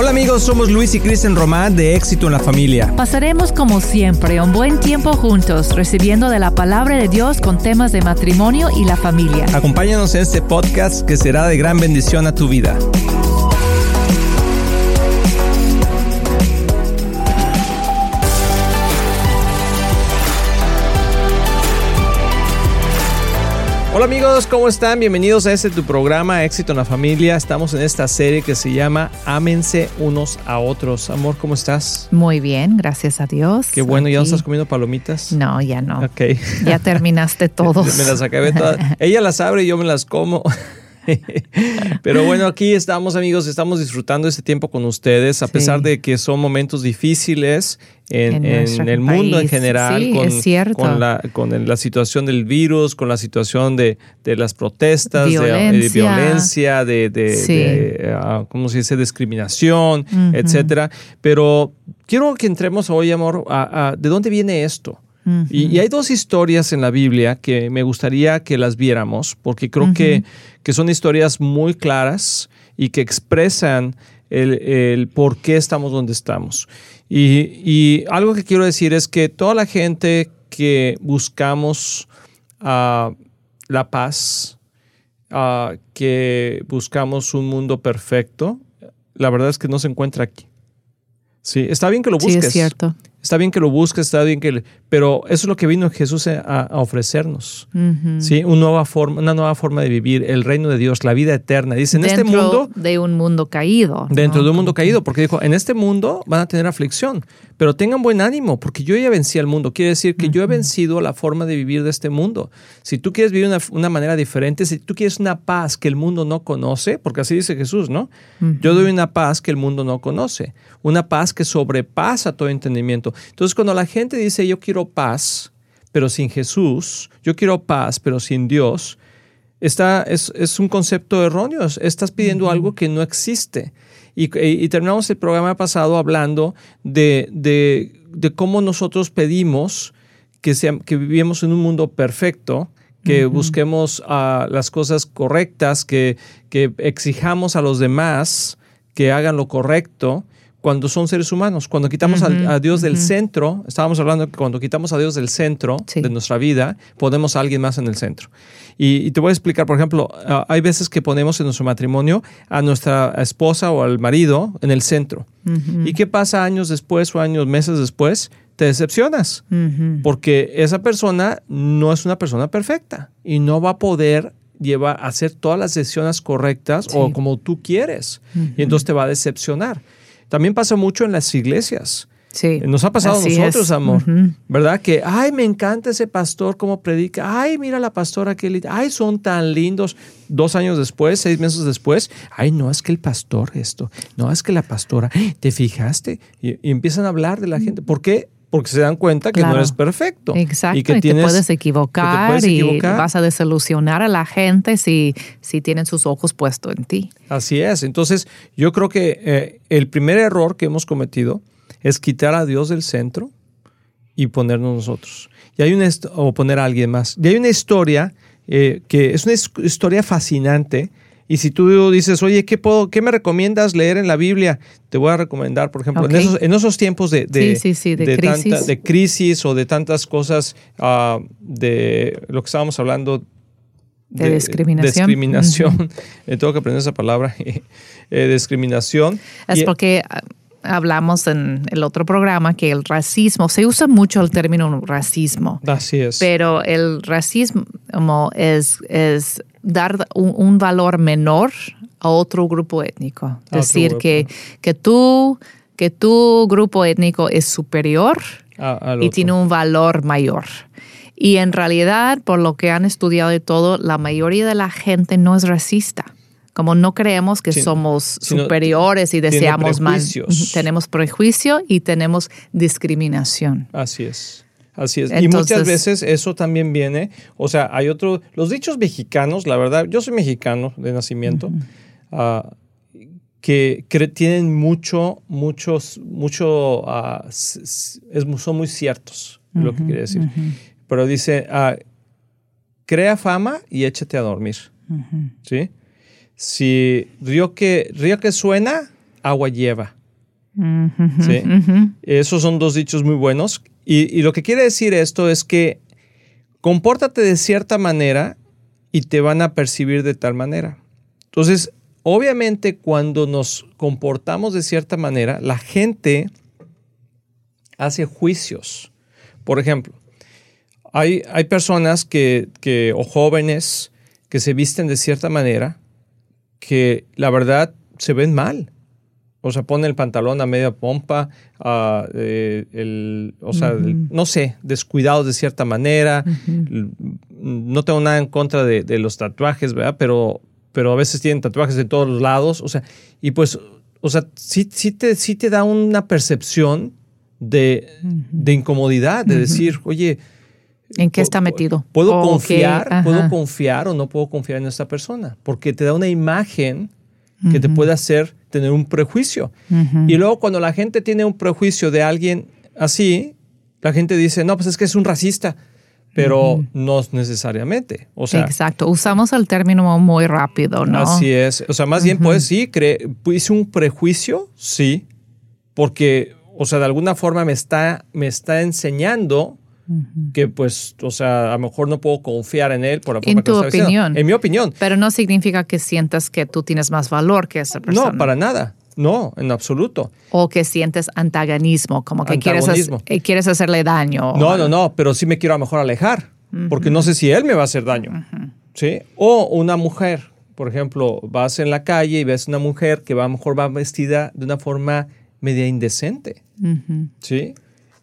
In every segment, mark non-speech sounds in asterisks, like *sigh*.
Hola amigos, somos Luis y Kristen Román de Éxito en la Familia. Pasaremos como siempre un buen tiempo juntos, recibiendo de la palabra de Dios con temas de matrimonio y la familia. Acompáñanos en este podcast que será de gran bendición a tu vida. Hola amigos, ¿cómo están? Bienvenidos a este tu programa Éxito en la Familia. Estamos en esta serie que se llama Ámense unos a otros. Amor, ¿cómo estás? Muy bien, gracias a Dios. Qué bueno, ¿ya no estás comiendo palomitas? No, ya no. Ok. Ya terminaste *laughs* todos. me las acabé todas. Ella las abre y yo me las como. *laughs* Pero bueno, aquí estamos amigos, estamos disfrutando este tiempo con ustedes, a pesar de que son momentos difíciles en, el mundo en general, con, la, con la situación del virus, con la situación de, las protestas, de, violencia, de, ah, ¿cómo se dice?, discriminación, etcétera. Pero quiero que entremos hoy, amor, a, ¿de dónde viene esto? y, hay dos historias en la Biblia que me gustaría que las viéramos, porque creo que, que, son historias muy claras y que expresan el, por qué estamos donde estamos. Y, algo que quiero decir es que toda la gente que buscamos ah, la paz, ah, que buscamos un mundo perfecto, la verdad es que no se encuentra aquí. Sí, está bien que lo busques. Sí, es cierto. Está bien que lo busques, está bien que... pero eso es lo que vino Jesús a, ofrecernos. ¿sí? Una nueva, forma, una nueva forma de vivir, el reino de Dios, la vida eterna. Dice, en este mundo... de un mundo caído. Dentro de un mundo caído, porque dijo, en este mundo van a tener aflicción, pero tengan buen ánimo, porque yo ya vencí al mundo. Quiere decir que yo he vencido la forma de vivir de este mundo. Si tú quieres vivir una, una, manera diferente, si tú quieres una paz que el mundo no conoce, porque así dice Jesús, ¿no? Yo doy una paz que el mundo no conoce, una paz que sobrepasa todo entendimiento. Entonces, cuando la gente dice yo quiero paz, pero sin Jesús, yo quiero paz, pero sin Dios, está, es, un concepto erróneo. Estás pidiendo algo que no existe. Y, terminamos el programa pasado hablando de, de, cómo nosotros pedimos que, sea, que vivimos en un mundo perfecto, que busquemos ah, las cosas correctas, que, que exijamos a los demás que hagan lo correcto cuando son seres humanos. Cuando quitamos a, Dios del centro, estábamos hablando que cuando quitamos a Dios del centro de nuestra vida, ponemos a alguien más en el centro. Y, te voy a explicar, por ejemplo, ah, hay veces que ponemos en nuestro matrimonio a nuestra esposa o al marido en el centro. ¿Y qué pasa años después o años, meses después? Te decepcionas, porque esa persona no es una persona perfecta y no va a poder llevar a hacer todas las decisiones correctas o como tú quieres. Y entonces te va a decepcionar. También pasa mucho en las iglesias. Sí. Nos ha pasado a nosotros, amor. ¿Verdad? Que, ay, me encanta ese pastor, cómo predica. Ay, mira la pastora que Ay, son tan lindos. Dos años después, seis meses después. Ay, no es que el pastor esto. No es que la pastora. ¿Te fijaste? Y, empiezan a hablar de la gente. ¿Por qué? Porque se dan cuenta que no eres perfecto. Exacto. Y que te puedes equivocar y vas a desilusionar a la gente si, si tienen sus ojos puestos en ti. Así es. Entonces, yo creo que eh, el primer error que hemos cometido es quitar a Dios del centro y ponernos nosotros. Y hay una, o poner a alguien más. Y hay una historia eh, que es una historia fascinante y si tú dices, oye, ¿qué, puedo, ¿qué me recomiendas leer en la Biblia? Te voy a recomendar, por ejemplo, en, esos, en, esos, tiempos de, de, crisis. de, crisis. o de tantas cosas, uh, de lo que estábamos hablando. De, discriminación. Discriminación. *laughs* Tengo que aprender esa palabra. *laughs* Eh, discriminación. Es porque ah, hablamos en el otro programa que el racismo, se usa mucho el término racismo. Así es. Pero el racismo es, es dar un, valor menor a otro grupo étnico. Es decir, que, que, tú, que tu grupo étnico es superior y tiene un valor mayor. Y en realidad, por lo que han estudiado y todo, la mayoría de la gente no es racista. Como no creemos que somos superiores y deseamos más. Tenemos prejuicio y tenemos discriminación. Así es. Así es. y muchas veces eso también viene, o sea, hay otro, los dichos mexicanos, la verdad, yo soy mexicano de nacimiento, ah, que, tienen mucho, muchos, mucho, uh, son muy ciertos, lo que quiere decir. Pero dice, uh, crea fama y échate a dormir. ¿Sí? Si río que, río que suena, agua lleva. ¿Sí? Esos son dos dichos muy buenos. Y, y lo que quiere decir esto es que compórtate de cierta manera y te van a percibir de tal manera. Entonces, obviamente cuando nos comportamos de cierta manera, la gente hace juicios. Por ejemplo, hay, hay personas que, que, o jóvenes que se visten de cierta manera que la verdad se ven mal. O sea, ponen el pantalón a media pompa, eh, el, o sea, no sé, descuidados de cierta manera. No tengo nada en contra de, de, los tatuajes, ¿verdad? Pero, pero a veces tienen tatuajes de todos los lados. O sea, y pues, o sea, sí, sí, te, sí te da una percepción de, de incomodidad, de decir, oye, ¿En qué está metido? ¿Puedo confiar, puedo confiar o no puedo confiar en esta persona? Porque te da una imagen que te puede hacer tener un prejuicio. Y luego cuando la gente tiene un prejuicio de alguien así, la gente dice, no, pues es que es un racista, pero no necesariamente. O sea, Exacto, usamos el término muy rápido, ¿no? Así es. O sea, más bien, pues sí, hice un prejuicio, sí, porque, o sea, de alguna forma me está, me está enseñando que pues, o sea, a lo mejor no puedo confiar en él por la en tu opinión. En mi opinión. Pero no significa que sientas que tú tienes más valor que esa persona. No, para nada. No, en absoluto. O que sientes antagonismo, como que quieres, eh, quieres hacerle daño. No, no, no, pero sí me quiero a lo mejor alejar, porque no sé si él me va a hacer daño. ¿sí? O una mujer, por ejemplo, vas en la calle y ves una mujer que va, a lo mejor va vestida de una forma media indecente. ¿sí?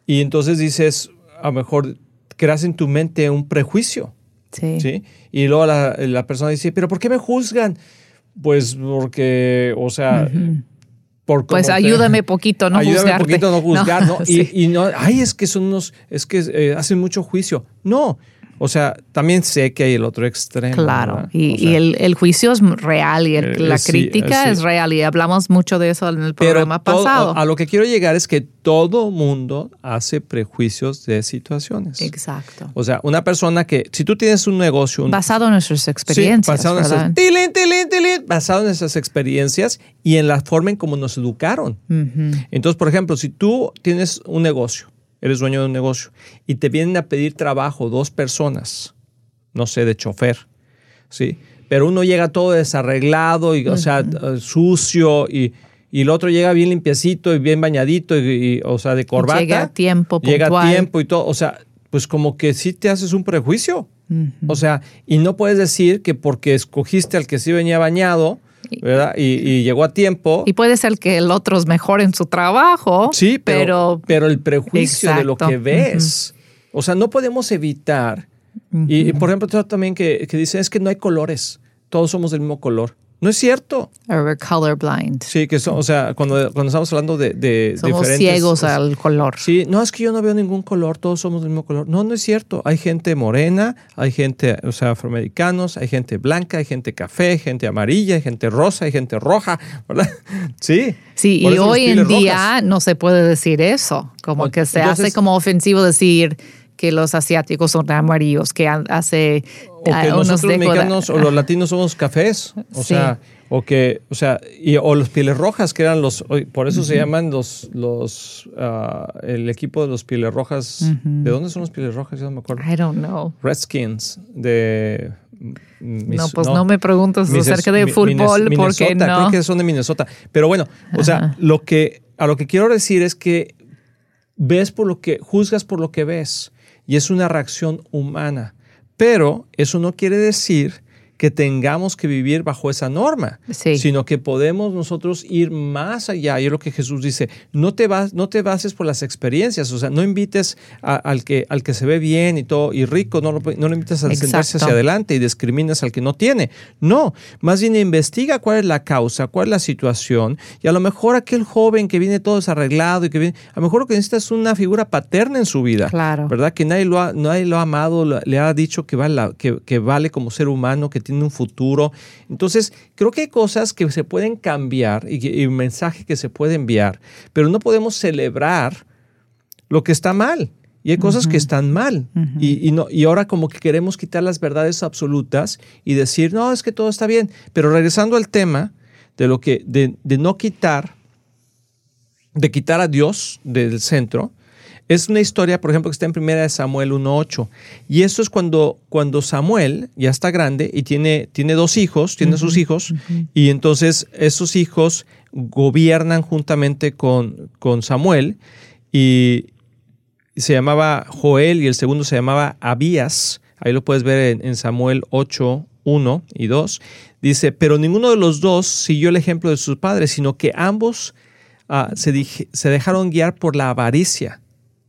Y entonces dices, a lo mejor creas en tu mente un prejuicio. Sí. Y luego la, persona dice, pero ¿por qué me juzgan? Pues porque, o sea... por pues ayúdame poquito, no ayúdame juzgarte. poquito, no juzgar, ¿no? *laughs* Y, no, ay, es que son unos, es que eh, hacen mucho juicio. No, o sea, también sé que hay el otro extremo. Claro, y, el, juicio es real y eh, la crítica es real y hablamos mucho de eso en el programa pasado. A lo que quiero llegar es que todo mundo hace prejuicios de situaciones. Exacto. O sea, una persona que, si tú tienes un negocio... basado en nuestras experiencias. basado, en nuestras, basado en nuestras experiencias y en la forma en cómo nos educaron. Entonces, por ejemplo, si tú tienes un negocio eres dueño de un negocio y te vienen a pedir trabajo dos personas, no sé, de chofer, ¿sí? Pero uno llega todo desarreglado, y, o sea, eh, sucio y, el otro llega bien limpiecito y bien bañadito, y, o sea, de corbata. Llega a tiempo, Llega a tiempo y todo, o sea, pues como que sí te haces un prejuicio. O sea, y no puedes decir que porque escogiste al que sí venía bañado, ¿verdad? Y, llegó a tiempo. Y puede ser que el otro es mejor en su trabajo. Sí, pero, pero, el prejuicio de lo que ves. O sea, no podemos evitar. y, por ejemplo, también que, que dice, es que no hay colores, todos somos del mismo color. No es cierto. we're colorblind. Sí, que son, o sea, cuando, cuando estamos hablando de, de somos ciegos al color. Sí, no es que yo no veo ningún color, todos somos del mismo color. No, no es cierto. Hay gente morena, hay gente, o sea, afroamericanos, hay gente blanca, hay gente café, hay gente amarilla, hay gente rosa, hay gente roja, ¿verdad? *laughs* Sí. Sí, y hoy en día no se puede decir eso. Como que se hace como ofensivo decir que los asiáticos son amarillos, que hace o que ah, nosotros los mexicanos o los latinos somos cafés, o sea, o que, o sea, y, o los pieles rojas que eran los, por eso se llaman los, los, uh, el equipo de los pieles rojas. ¿De dónde son los pieles rojas? Yo no me acuerdo. I don't know. Redskins de no, pues no, me preguntas acerca de fútbol porque no. Creo que son de Minnesota. Pero bueno, o sea, lo que a lo que quiero decir es que ves por lo que juzgas por lo que ves y es una reacción humana. Pero eso no quiere decir que tengamos que vivir bajo esa norma, sino que podemos nosotros ir más allá. Y es lo que Jesús dice, no te, vas, no te bases por las experiencias, o sea, no invites al, que, al que se ve bien y todo y rico, no lo, no invites a sentarse hacia adelante y discriminas al que no tiene. No, más bien investiga cuál es la causa, cuál es la situación y a lo mejor aquel joven que viene todo desarreglado y que viene, a lo mejor lo que necesita es una figura paterna en su vida, claro. ¿verdad? Que nadie lo ha, nadie lo ha amado, le ha dicho que vale, que, que vale como ser humano, que tiene un futuro. Entonces, creo que hay cosas que se pueden cambiar y, un mensaje que se puede enviar, pero no podemos celebrar lo que está mal. Y hay cosas que están mal. y, no, y ahora como que queremos quitar las verdades absolutas y decir, no, es que todo está bien. Pero regresando al tema de lo que, de, no quitar de quitar a Dios del centro, es una historia, por ejemplo, que está en primera de Samuel 1.8. Y eso es cuando, cuando Samuel ya está grande y tiene, tiene dos hijos, tiene sus hijos, y entonces esos hijos gobiernan juntamente con, con Samuel, y se llamaba Joel y el segundo se llamaba Abías. Ahí lo puedes ver en, Samuel 8, 1 y 2. Dice, pero ninguno de los dos siguió el ejemplo de sus padres, sino que ambos ah, se, se dejaron guiar por la avaricia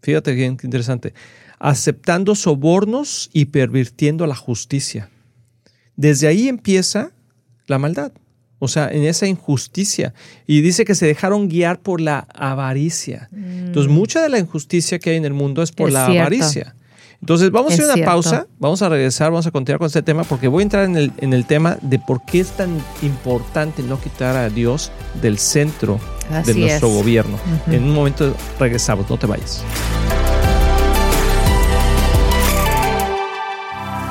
Fíjate qué interesante. Aceptando sobornos y pervirtiendo la justicia. Desde ahí empieza la maldad. O sea, en esa injusticia. Y dice que se dejaron guiar por la avaricia. Entonces, mm. mucha de la injusticia que hay en el mundo es por la avaricia. Entonces, vamos a hacer una pausa, vamos a regresar, vamos a continuar con este tema, porque voy a entrar en el, en el tema de por qué es tan importante no quitar a Dios del centro de nuestro gobierno. En un momento regresamos, no te vayas.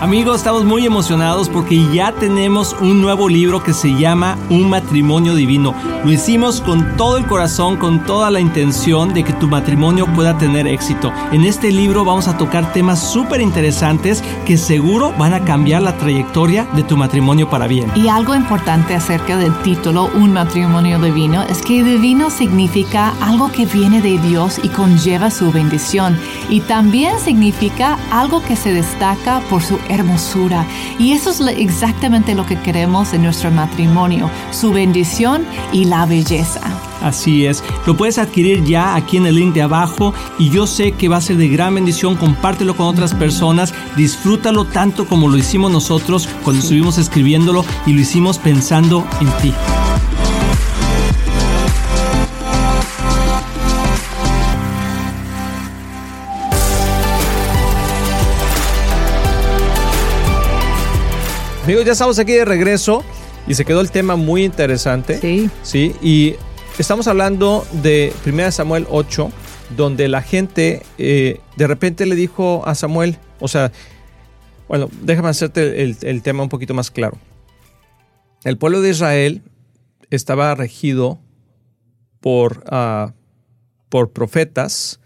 Amigos, estamos muy emocionados porque ya tenemos un nuevo libro que se llama Un matrimonio divino. Lo hicimos con todo el corazón, con toda la intención de que tu matrimonio pueda tener éxito. En este libro vamos a tocar temas súper interesantes que seguro van a cambiar la trayectoria de tu matrimonio para bien. Y algo importante acerca del título Un matrimonio divino es que divino significa algo que viene de Dios y conlleva su bendición. Y también significa algo que se destaca por su hermosura. Y eso es exactamente lo que queremos en nuestro matrimonio, su bendición y la belleza. Así es, lo puedes adquirir ya aquí en el link de abajo y yo sé que va a ser de gran bendición, compártelo con otras personas, disfrútalo tanto como lo hicimos nosotros cuando estuvimos escribiéndolo y lo hicimos pensando en ti. Amigos, ya estamos aquí de regreso y se quedó el tema muy interesante. Sí. Sí, y estamos hablando de 1 Samuel 8, donde la gente eh, de repente le dijo a Samuel, o sea, bueno, déjame hacerte el, tema un poquito más claro. El pueblo de Israel estaba regido por, ah, por profetas,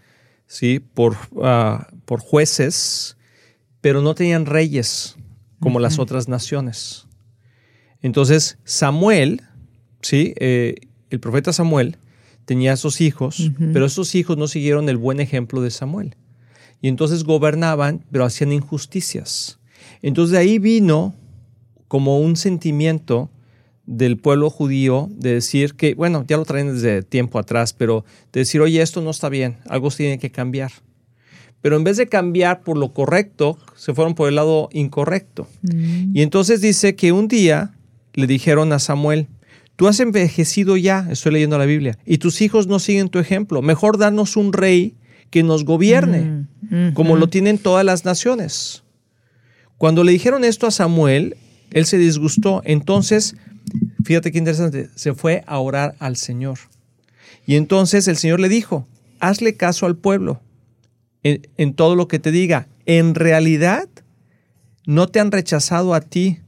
¿sí? por, uh, por jueces, pero no tenían reyes como las otras naciones. Entonces, Samuel, ¿sí? Eh, el profeta Samuel tenía sus hijos, pero esos hijos no siguieron el buen ejemplo de Samuel. Y entonces gobernaban, pero hacían injusticias. Entonces de ahí vino como un sentimiento del pueblo judío de decir que, bueno, ya lo traen desde tiempo atrás, pero de decir, oye, esto no está bien, algo tiene que cambiar pero en vez de cambiar por lo correcto, se fueron por el lado incorrecto. Mm. Y entonces dice que un día le dijeron a Samuel, tú has envejecido ya, estoy leyendo la Biblia, y tus hijos no siguen tu ejemplo, mejor darnos un rey que nos gobierne, mm, como lo tienen todas las naciones. Cuando le dijeron esto a Samuel, él se disgustó, entonces, fíjate qué interesante, se fue a orar al Señor. Y entonces el Señor le dijo, hazle caso al pueblo en, todo lo que te diga. En realidad, no te han rechazado a ti,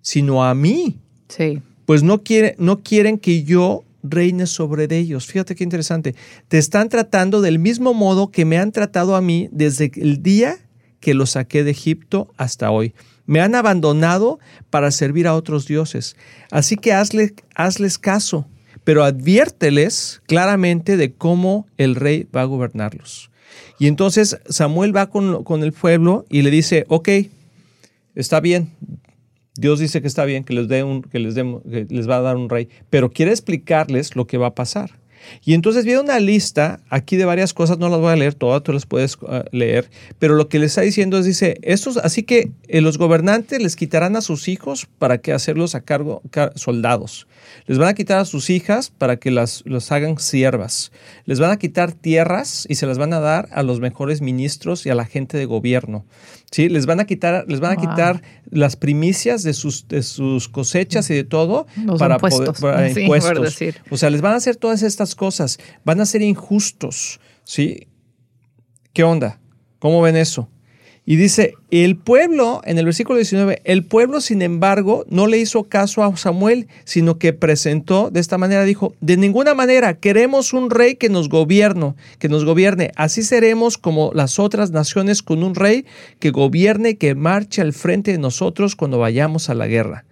sino a mí. Sí. Pues no, quiere, no quieren que yo reine sobre ellos. Fíjate qué interesante. Te están tratando del mismo modo que me han tratado a mí desde el día que los saqué de Egipto hasta hoy. Me han abandonado para servir a otros dioses. Así que hazle, hazles caso, pero adviérteles claramente de cómo el rey va a gobernarlos. Y entonces Samuel va con, el pueblo y le dice, ok, está bien, Dios dice que está bien, que les, dé un, que les, les va a dar un rey, pero quiere explicarles lo que va a pasar. Y entonces viene una lista aquí de varias cosas, no las voy a leer todas, tú las puedes ah, leer, pero lo que le está diciendo es, dice, estos, así que eh, los gobernantes les quitarán a sus hijos para que hacerlos a cargo soldados. Les van a quitar a sus hijas para que las los hagan siervas. Les van a quitar tierras y se las van a dar a los mejores ministros y a la gente de gobierno. ¿Sí? Les van a quitar, les van a quitar las primicias de sus, de sus cosechas y de todo para impuestos. Poder, impuestos. O sea, les van a hacer todas estas cosas. Van a ser injustos. ¿Sí? ¿Qué onda? ¿Cómo ven eso? Y dice, el pueblo, en el versículo 19, el pueblo, sin embargo, no le hizo caso a Samuel, sino que presentó de esta manera, dijo, de ninguna manera queremos un rey que nos gobierne, que nos gobierne. Así seremos como las otras naciones con un rey que gobierne, que marche al frente de nosotros cuando vayamos a la guerra.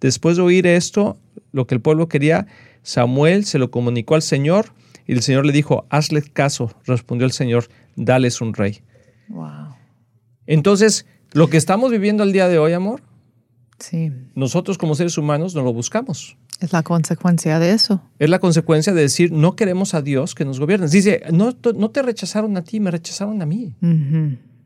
Después de oír esto, lo que el pueblo quería, Samuel se lo comunicó al Señor y el Señor le dijo, hazle caso, respondió el Señor, dales un rey. Wow. Entonces, lo que estamos viviendo el día de hoy, amor, Sí. nosotros como seres humanos no lo buscamos. Es la consecuencia de eso. Es la consecuencia de decir, no queremos a Dios que nos gobierne. Dice, no, no te rechazaron a ti, me rechazaron a mí.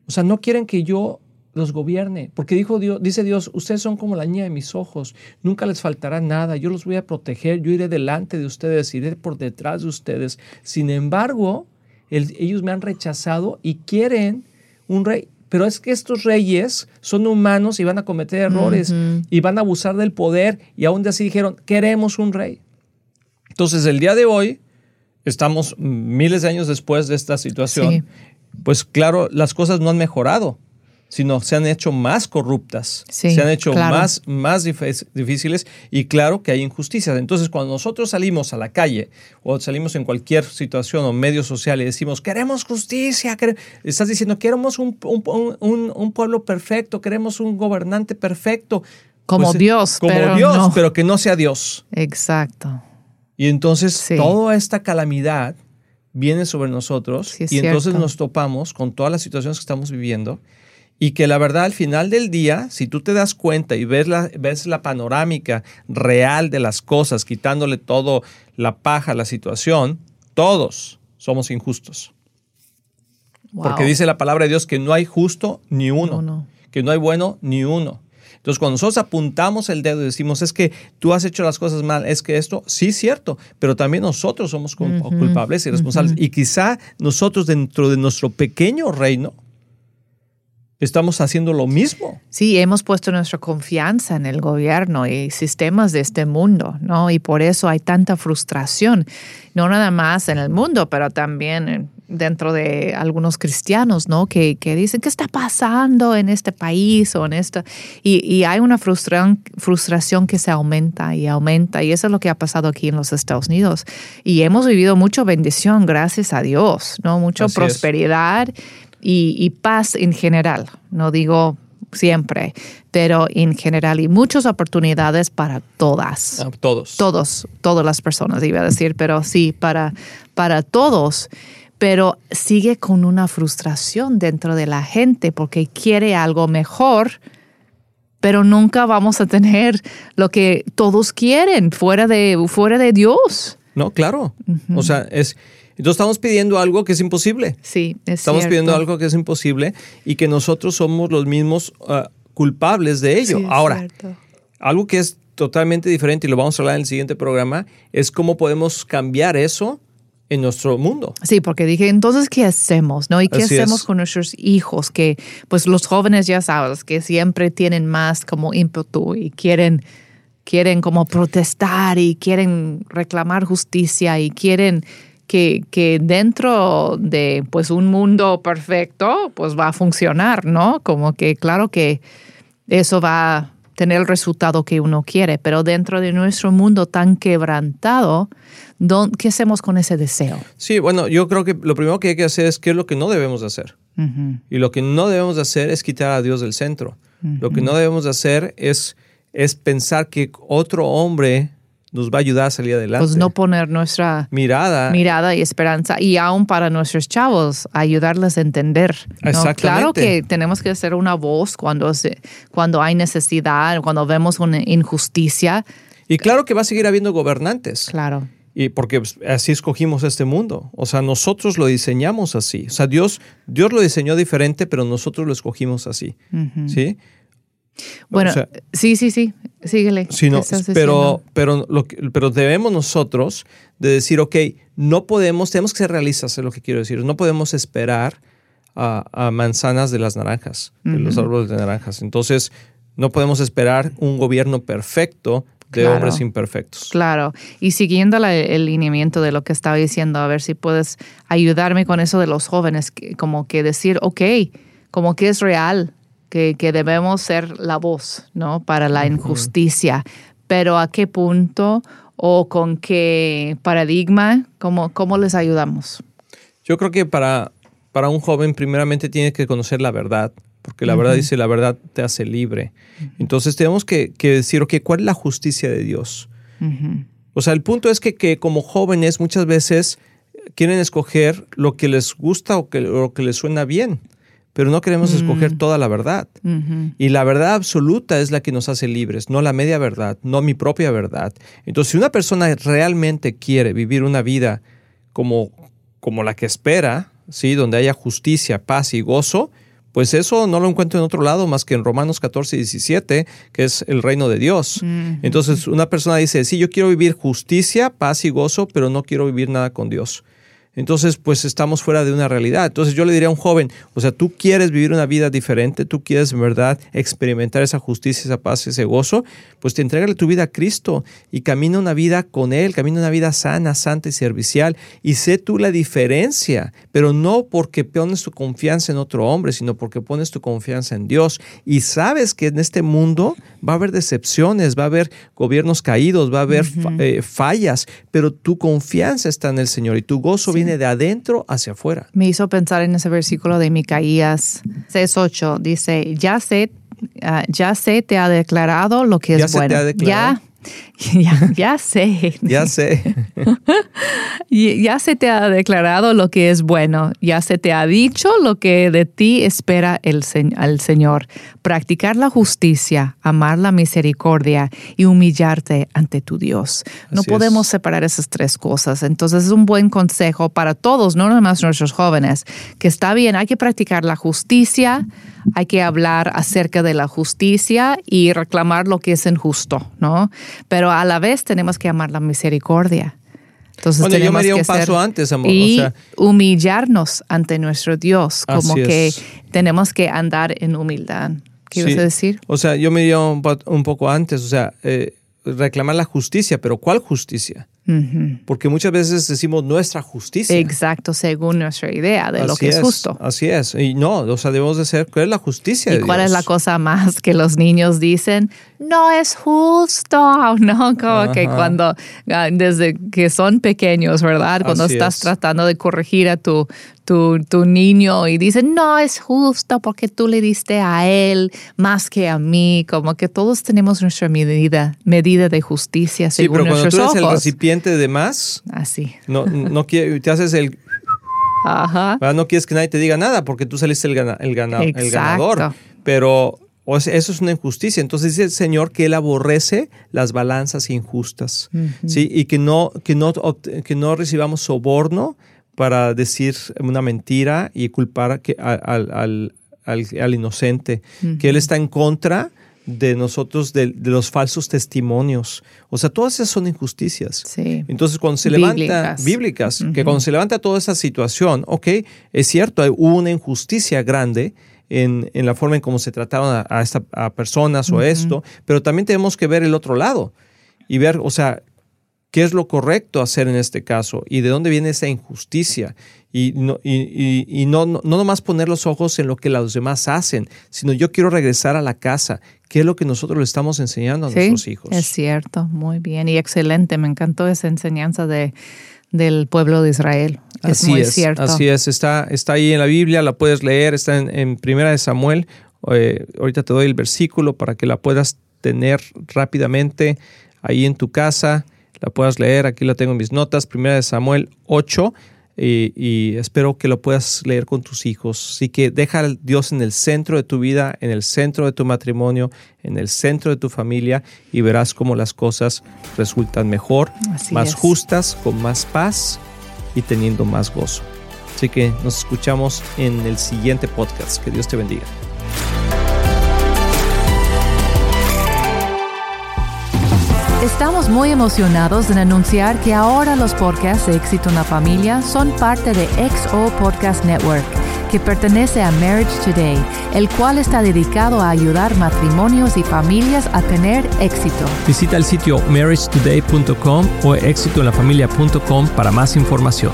O sea, no quieren que yo los gobierne, porque dijo Dios, dice Dios, ustedes son como la niña de mis ojos, nunca les faltará nada, yo los voy a proteger, yo iré delante de ustedes, iré por detrás de ustedes. Sin embargo, el- ellos me han rechazado y quieren un rey. Pero es que estos reyes son humanos y van a cometer errores y van a abusar del poder y aún así dijeron, queremos un rey. Entonces, el día de hoy, estamos miles de años después de esta situación, Sí. pues claro, las cosas no han mejorado, sino se han hecho más corruptas, Sí, se han hecho claro. más, más dif- difíciles y claro que hay injusticias. Entonces, cuando nosotros salimos a la calle o salimos en cualquier situación o medio social y decimos, queremos justicia, quere-", estás diciendo, queremos un, un- un- un pueblo perfecto, queremos un gobernante perfecto. Como Pues, Dios, como pero Dios, no. pero que no sea Dios. Exacto. Y entonces Sí. toda esta calamidad viene sobre nosotros Sí, y entonces nos topamos con todas las situaciones que estamos viviendo y que la verdad al final del día, si tú te das cuenta y ves la, ves la panorámica real de las cosas, quitándole todo la paja a la situación, todos somos injustos. Porque dice la palabra de Dios que no hay justo ni uno, Uno. que no hay bueno ni uno. Entonces, cuando nosotros apuntamos el dedo y decimos, es que tú has hecho las cosas mal, es que esto, sí, cierto, pero también nosotros somos cul- culpables y responsables. Y quizá nosotros dentro de nuestro pequeño reino estamos haciendo lo mismo. Sí, hemos puesto nuestra confianza en el gobierno y sistemas de este mundo, ¿no? Y por eso hay tanta frustración, no nada más en el mundo, pero también en- dentro de algunos cristianos, ¿no? Que, que dicen, ¿qué está pasando en este país o en esta? Y, y hay una frustración, frustración que se aumenta y aumenta, y eso es lo que ha pasado aquí en los Estados Unidos. Y hemos vivido mucha bendición, gracias a Dios, ¿no? Mucha Así es. Y, y paz en general. No digo siempre, pero en general y muchas oportunidades para todas. A todos. Todos, todas las personas, iba a decir, pero sí, para, para todos. Pero sigue con una frustración dentro de la gente porque quiere algo mejor, pero nunca vamos a tener lo que todos quieren fuera de, fuera de Dios. No, claro. O sea, es. Entonces estamos pidiendo algo que es imposible. Sí, es Estamos cierto. pidiendo algo que es imposible y que nosotros somos los mismos ah, culpables de ello. Sí, Ahora, cierto. algo que es totalmente diferente y lo vamos a hablar en el siguiente programa es cómo podemos cambiar eso en nuestro mundo. Sí, porque dije, entonces, ¿qué hacemos? ¿No? ¿Y qué Así hacemos es. con nuestros hijos? Que, pues, los jóvenes, ya sabes, que siempre tienen más como ímpetu y quieren, quieren como protestar y quieren reclamar justicia y quieren que, que dentro de, pues, un mundo perfecto, pues, va a funcionar, ¿no? Como que, claro que eso va a tener el resultado que uno quiere, pero dentro de nuestro mundo tan quebrantado, ¿dó- ¿qué hacemos con ese deseo? Sí, bueno, yo creo que lo primero que hay que hacer es qué es lo que no debemos de hacer. Y lo que no debemos de hacer es quitar a Dios del centro. Lo que no debemos de hacer es, es pensar que otro hombre nos va a ayudar a salir adelante. Pues no poner nuestra Mirada. mirada y esperanza y aún para nuestros chavos ayudarles a entender. ¿no? Exactamente. Claro que tenemos que ser una voz cuando, se, cuando hay necesidad, cuando vemos una injusticia. Y claro que va a seguir habiendo gobernantes. Claro. Y porque así escogimos este mundo. O sea, nosotros lo diseñamos así. O sea, Dios, Dios lo diseñó diferente, pero nosotros lo escogimos así. ¿Sí? Bueno, O sea, sí, sí, sí. Síguele. Sí, no, ¿Qué estás pero, pero, lo que- pero debemos nosotros de decir, ok, no podemos, tenemos que ser realistas, es lo que quiero decir. No podemos esperar a, a manzanas de las naranjas, de los árboles de naranjas. Entonces, no podemos esperar un gobierno perfecto de Claro. hombres imperfectos. Claro, y siguiendo la- el lineamiento de lo que estaba diciendo, a ver si puedes ayudarme con eso de los jóvenes, como que decir, ok, como que es real, que, que debemos ser la voz, ¿no? Para la injusticia. Pero ¿a qué punto o con qué paradigma? ¿Cómo, cómo les ayudamos? Yo creo que para, para un joven primeramente tiene que conocer la verdad, porque la verdad dice, la verdad te hace libre. Entonces tenemos que, que, decir, ok, ¿cuál es la justicia de Dios? O sea, el punto es que, que, como jóvenes muchas veces quieren escoger lo que les gusta o que, lo que les suena bien, pero no queremos escoger toda la verdad. Y la verdad absoluta es la que nos hace libres, no la media verdad, no mi propia verdad. Entonces, si una persona realmente quiere vivir una vida como, como la que espera, ¿sí? donde haya justicia, paz y gozo, pues eso no lo encuentro en otro lado más que en Romanos 14 y 17, que es el reino de Dios. Entonces una persona dice, sí, yo quiero vivir justicia, paz y gozo, pero no quiero vivir nada con Dios entonces pues estamos fuera de una realidad. Entonces yo le diría a un joven, o sea, tú quieres vivir una vida diferente, tú quieres en verdad experimentar esa justicia, esa paz, ese gozo, pues te entrégale tu vida a Cristo y camina una vida con Él, camina una vida sana, santa y servicial y sé tú la diferencia, pero no porque pones tu confianza en otro hombre, sino porque pones tu confianza en Dios y sabes que en este mundo va a haber decepciones, va a haber gobiernos caídos, va a haber eh, fallas, pero tu confianza está en el Señor y tu gozo viene de adentro hacia afuera. Me hizo pensar en ese versículo de Micaías 6.8. Dice, ya sé, uh, ya sé, te ha declarado lo que es bueno. Ya *laughs* Ya, ya sé. Ya sé. *laughs* ya se te ha declarado lo que es bueno. Ya se te ha dicho lo que de ti espera el, el Señor. Practicar la justicia, amar la misericordia y humillarte ante tu Dios. No podemos separar esas tres cosas. Entonces es un buen consejo para todos, no nada más nuestros jóvenes, que está bien, hay que practicar la justicia, hay que hablar acerca de la justicia y reclamar lo que es injusto, ¿no? Pero a la vez tenemos que amar la misericordia. Entonces bueno, yo me haría un paso antes, amor. Y humillarnos ante nuestro Dios, como que tenemos que andar en humildad. ¿Qué ibas a decir? O sea, yo me iría un, poco antes, o sea, eh, reclamar la justicia, pero ¿cuál justicia? Porque muchas veces decimos nuestra justicia. Exacto, según nuestra idea de lo que es, justo. Así es. Y no, o sea, debemos de ser, ¿cuál es la justicia? ¿Y cuál es la cosa más que los niños dicen? No es justo, *laughs* ¿no? Como que cuando, ah, desde que son pequeños, ¿verdad? Cuando estás tratando de corregir a tu, tu, tu, niño y dicen, no es justo porque tú le diste a él más que a mí. Como que todos tenemos nuestra medida, medida de justicia según sí, pero cuando tú eres el recipiente de más, así. No, no te haces el... Ajá. No quieres que nadie te diga nada porque tú saliste el, el, el ganador. Pero eso es una injusticia. Entonces dice el Señor que Él aborrece las balanzas injustas. ¿sí? Y que no, que, no, que no recibamos soborno para decir una mentira y culpar al, al, inocente. Que Él está en contra de nosotros, de, los falsos testimonios. O sea, todas esas son injusticias. Sí. Entonces, cuando se levanta, bíblicas, que cuando se levanta toda esa situación, ok, es cierto, hay, una injusticia grande en, en, la forma en cómo se trataron a, esta, a personas o esto, pero también tenemos que ver el otro lado y ver, o sea, qué es lo correcto hacer en este caso y de dónde viene esa injusticia. Y no, y, y, no, no, no, nomás poner los ojos en lo que los demás hacen, sino yo quiero regresar a la casa. ¿Qué es lo que nosotros le estamos enseñando a nuestros hijos? Es cierto, muy bien y excelente. Me encantó esa enseñanza de, del pueblo de Israel. Es así muy es, cierto. Así es, está, está ahí en la Biblia, la puedes leer, está en, en Primera de Samuel. Eh, ahorita te doy el versículo para que la puedas tener rápidamente ahí en tu casa la puedas leer. Aquí la tengo en mis notas, primera de Samuel 8, y, espero que lo puedas leer con tus hijos. Así que deja a Dios en el centro de tu vida, en el centro de tu matrimonio, en el centro de tu familia, y verás cómo las cosas resultan mejor, más justas, con más paz y teniendo más gozo. Así que nos escuchamos en el siguiente podcast. Que Dios te bendiga. Estamos muy emocionados en anunciar que ahora los podcasts de Éxito en la Familia son parte de XO Podcast Network, que pertenece a Marriage Today, el cual está dedicado a ayudar matrimonios y familias a tener éxito. Visita el sitio marriagetoday.com o éxitoenlafamilia.com para más información.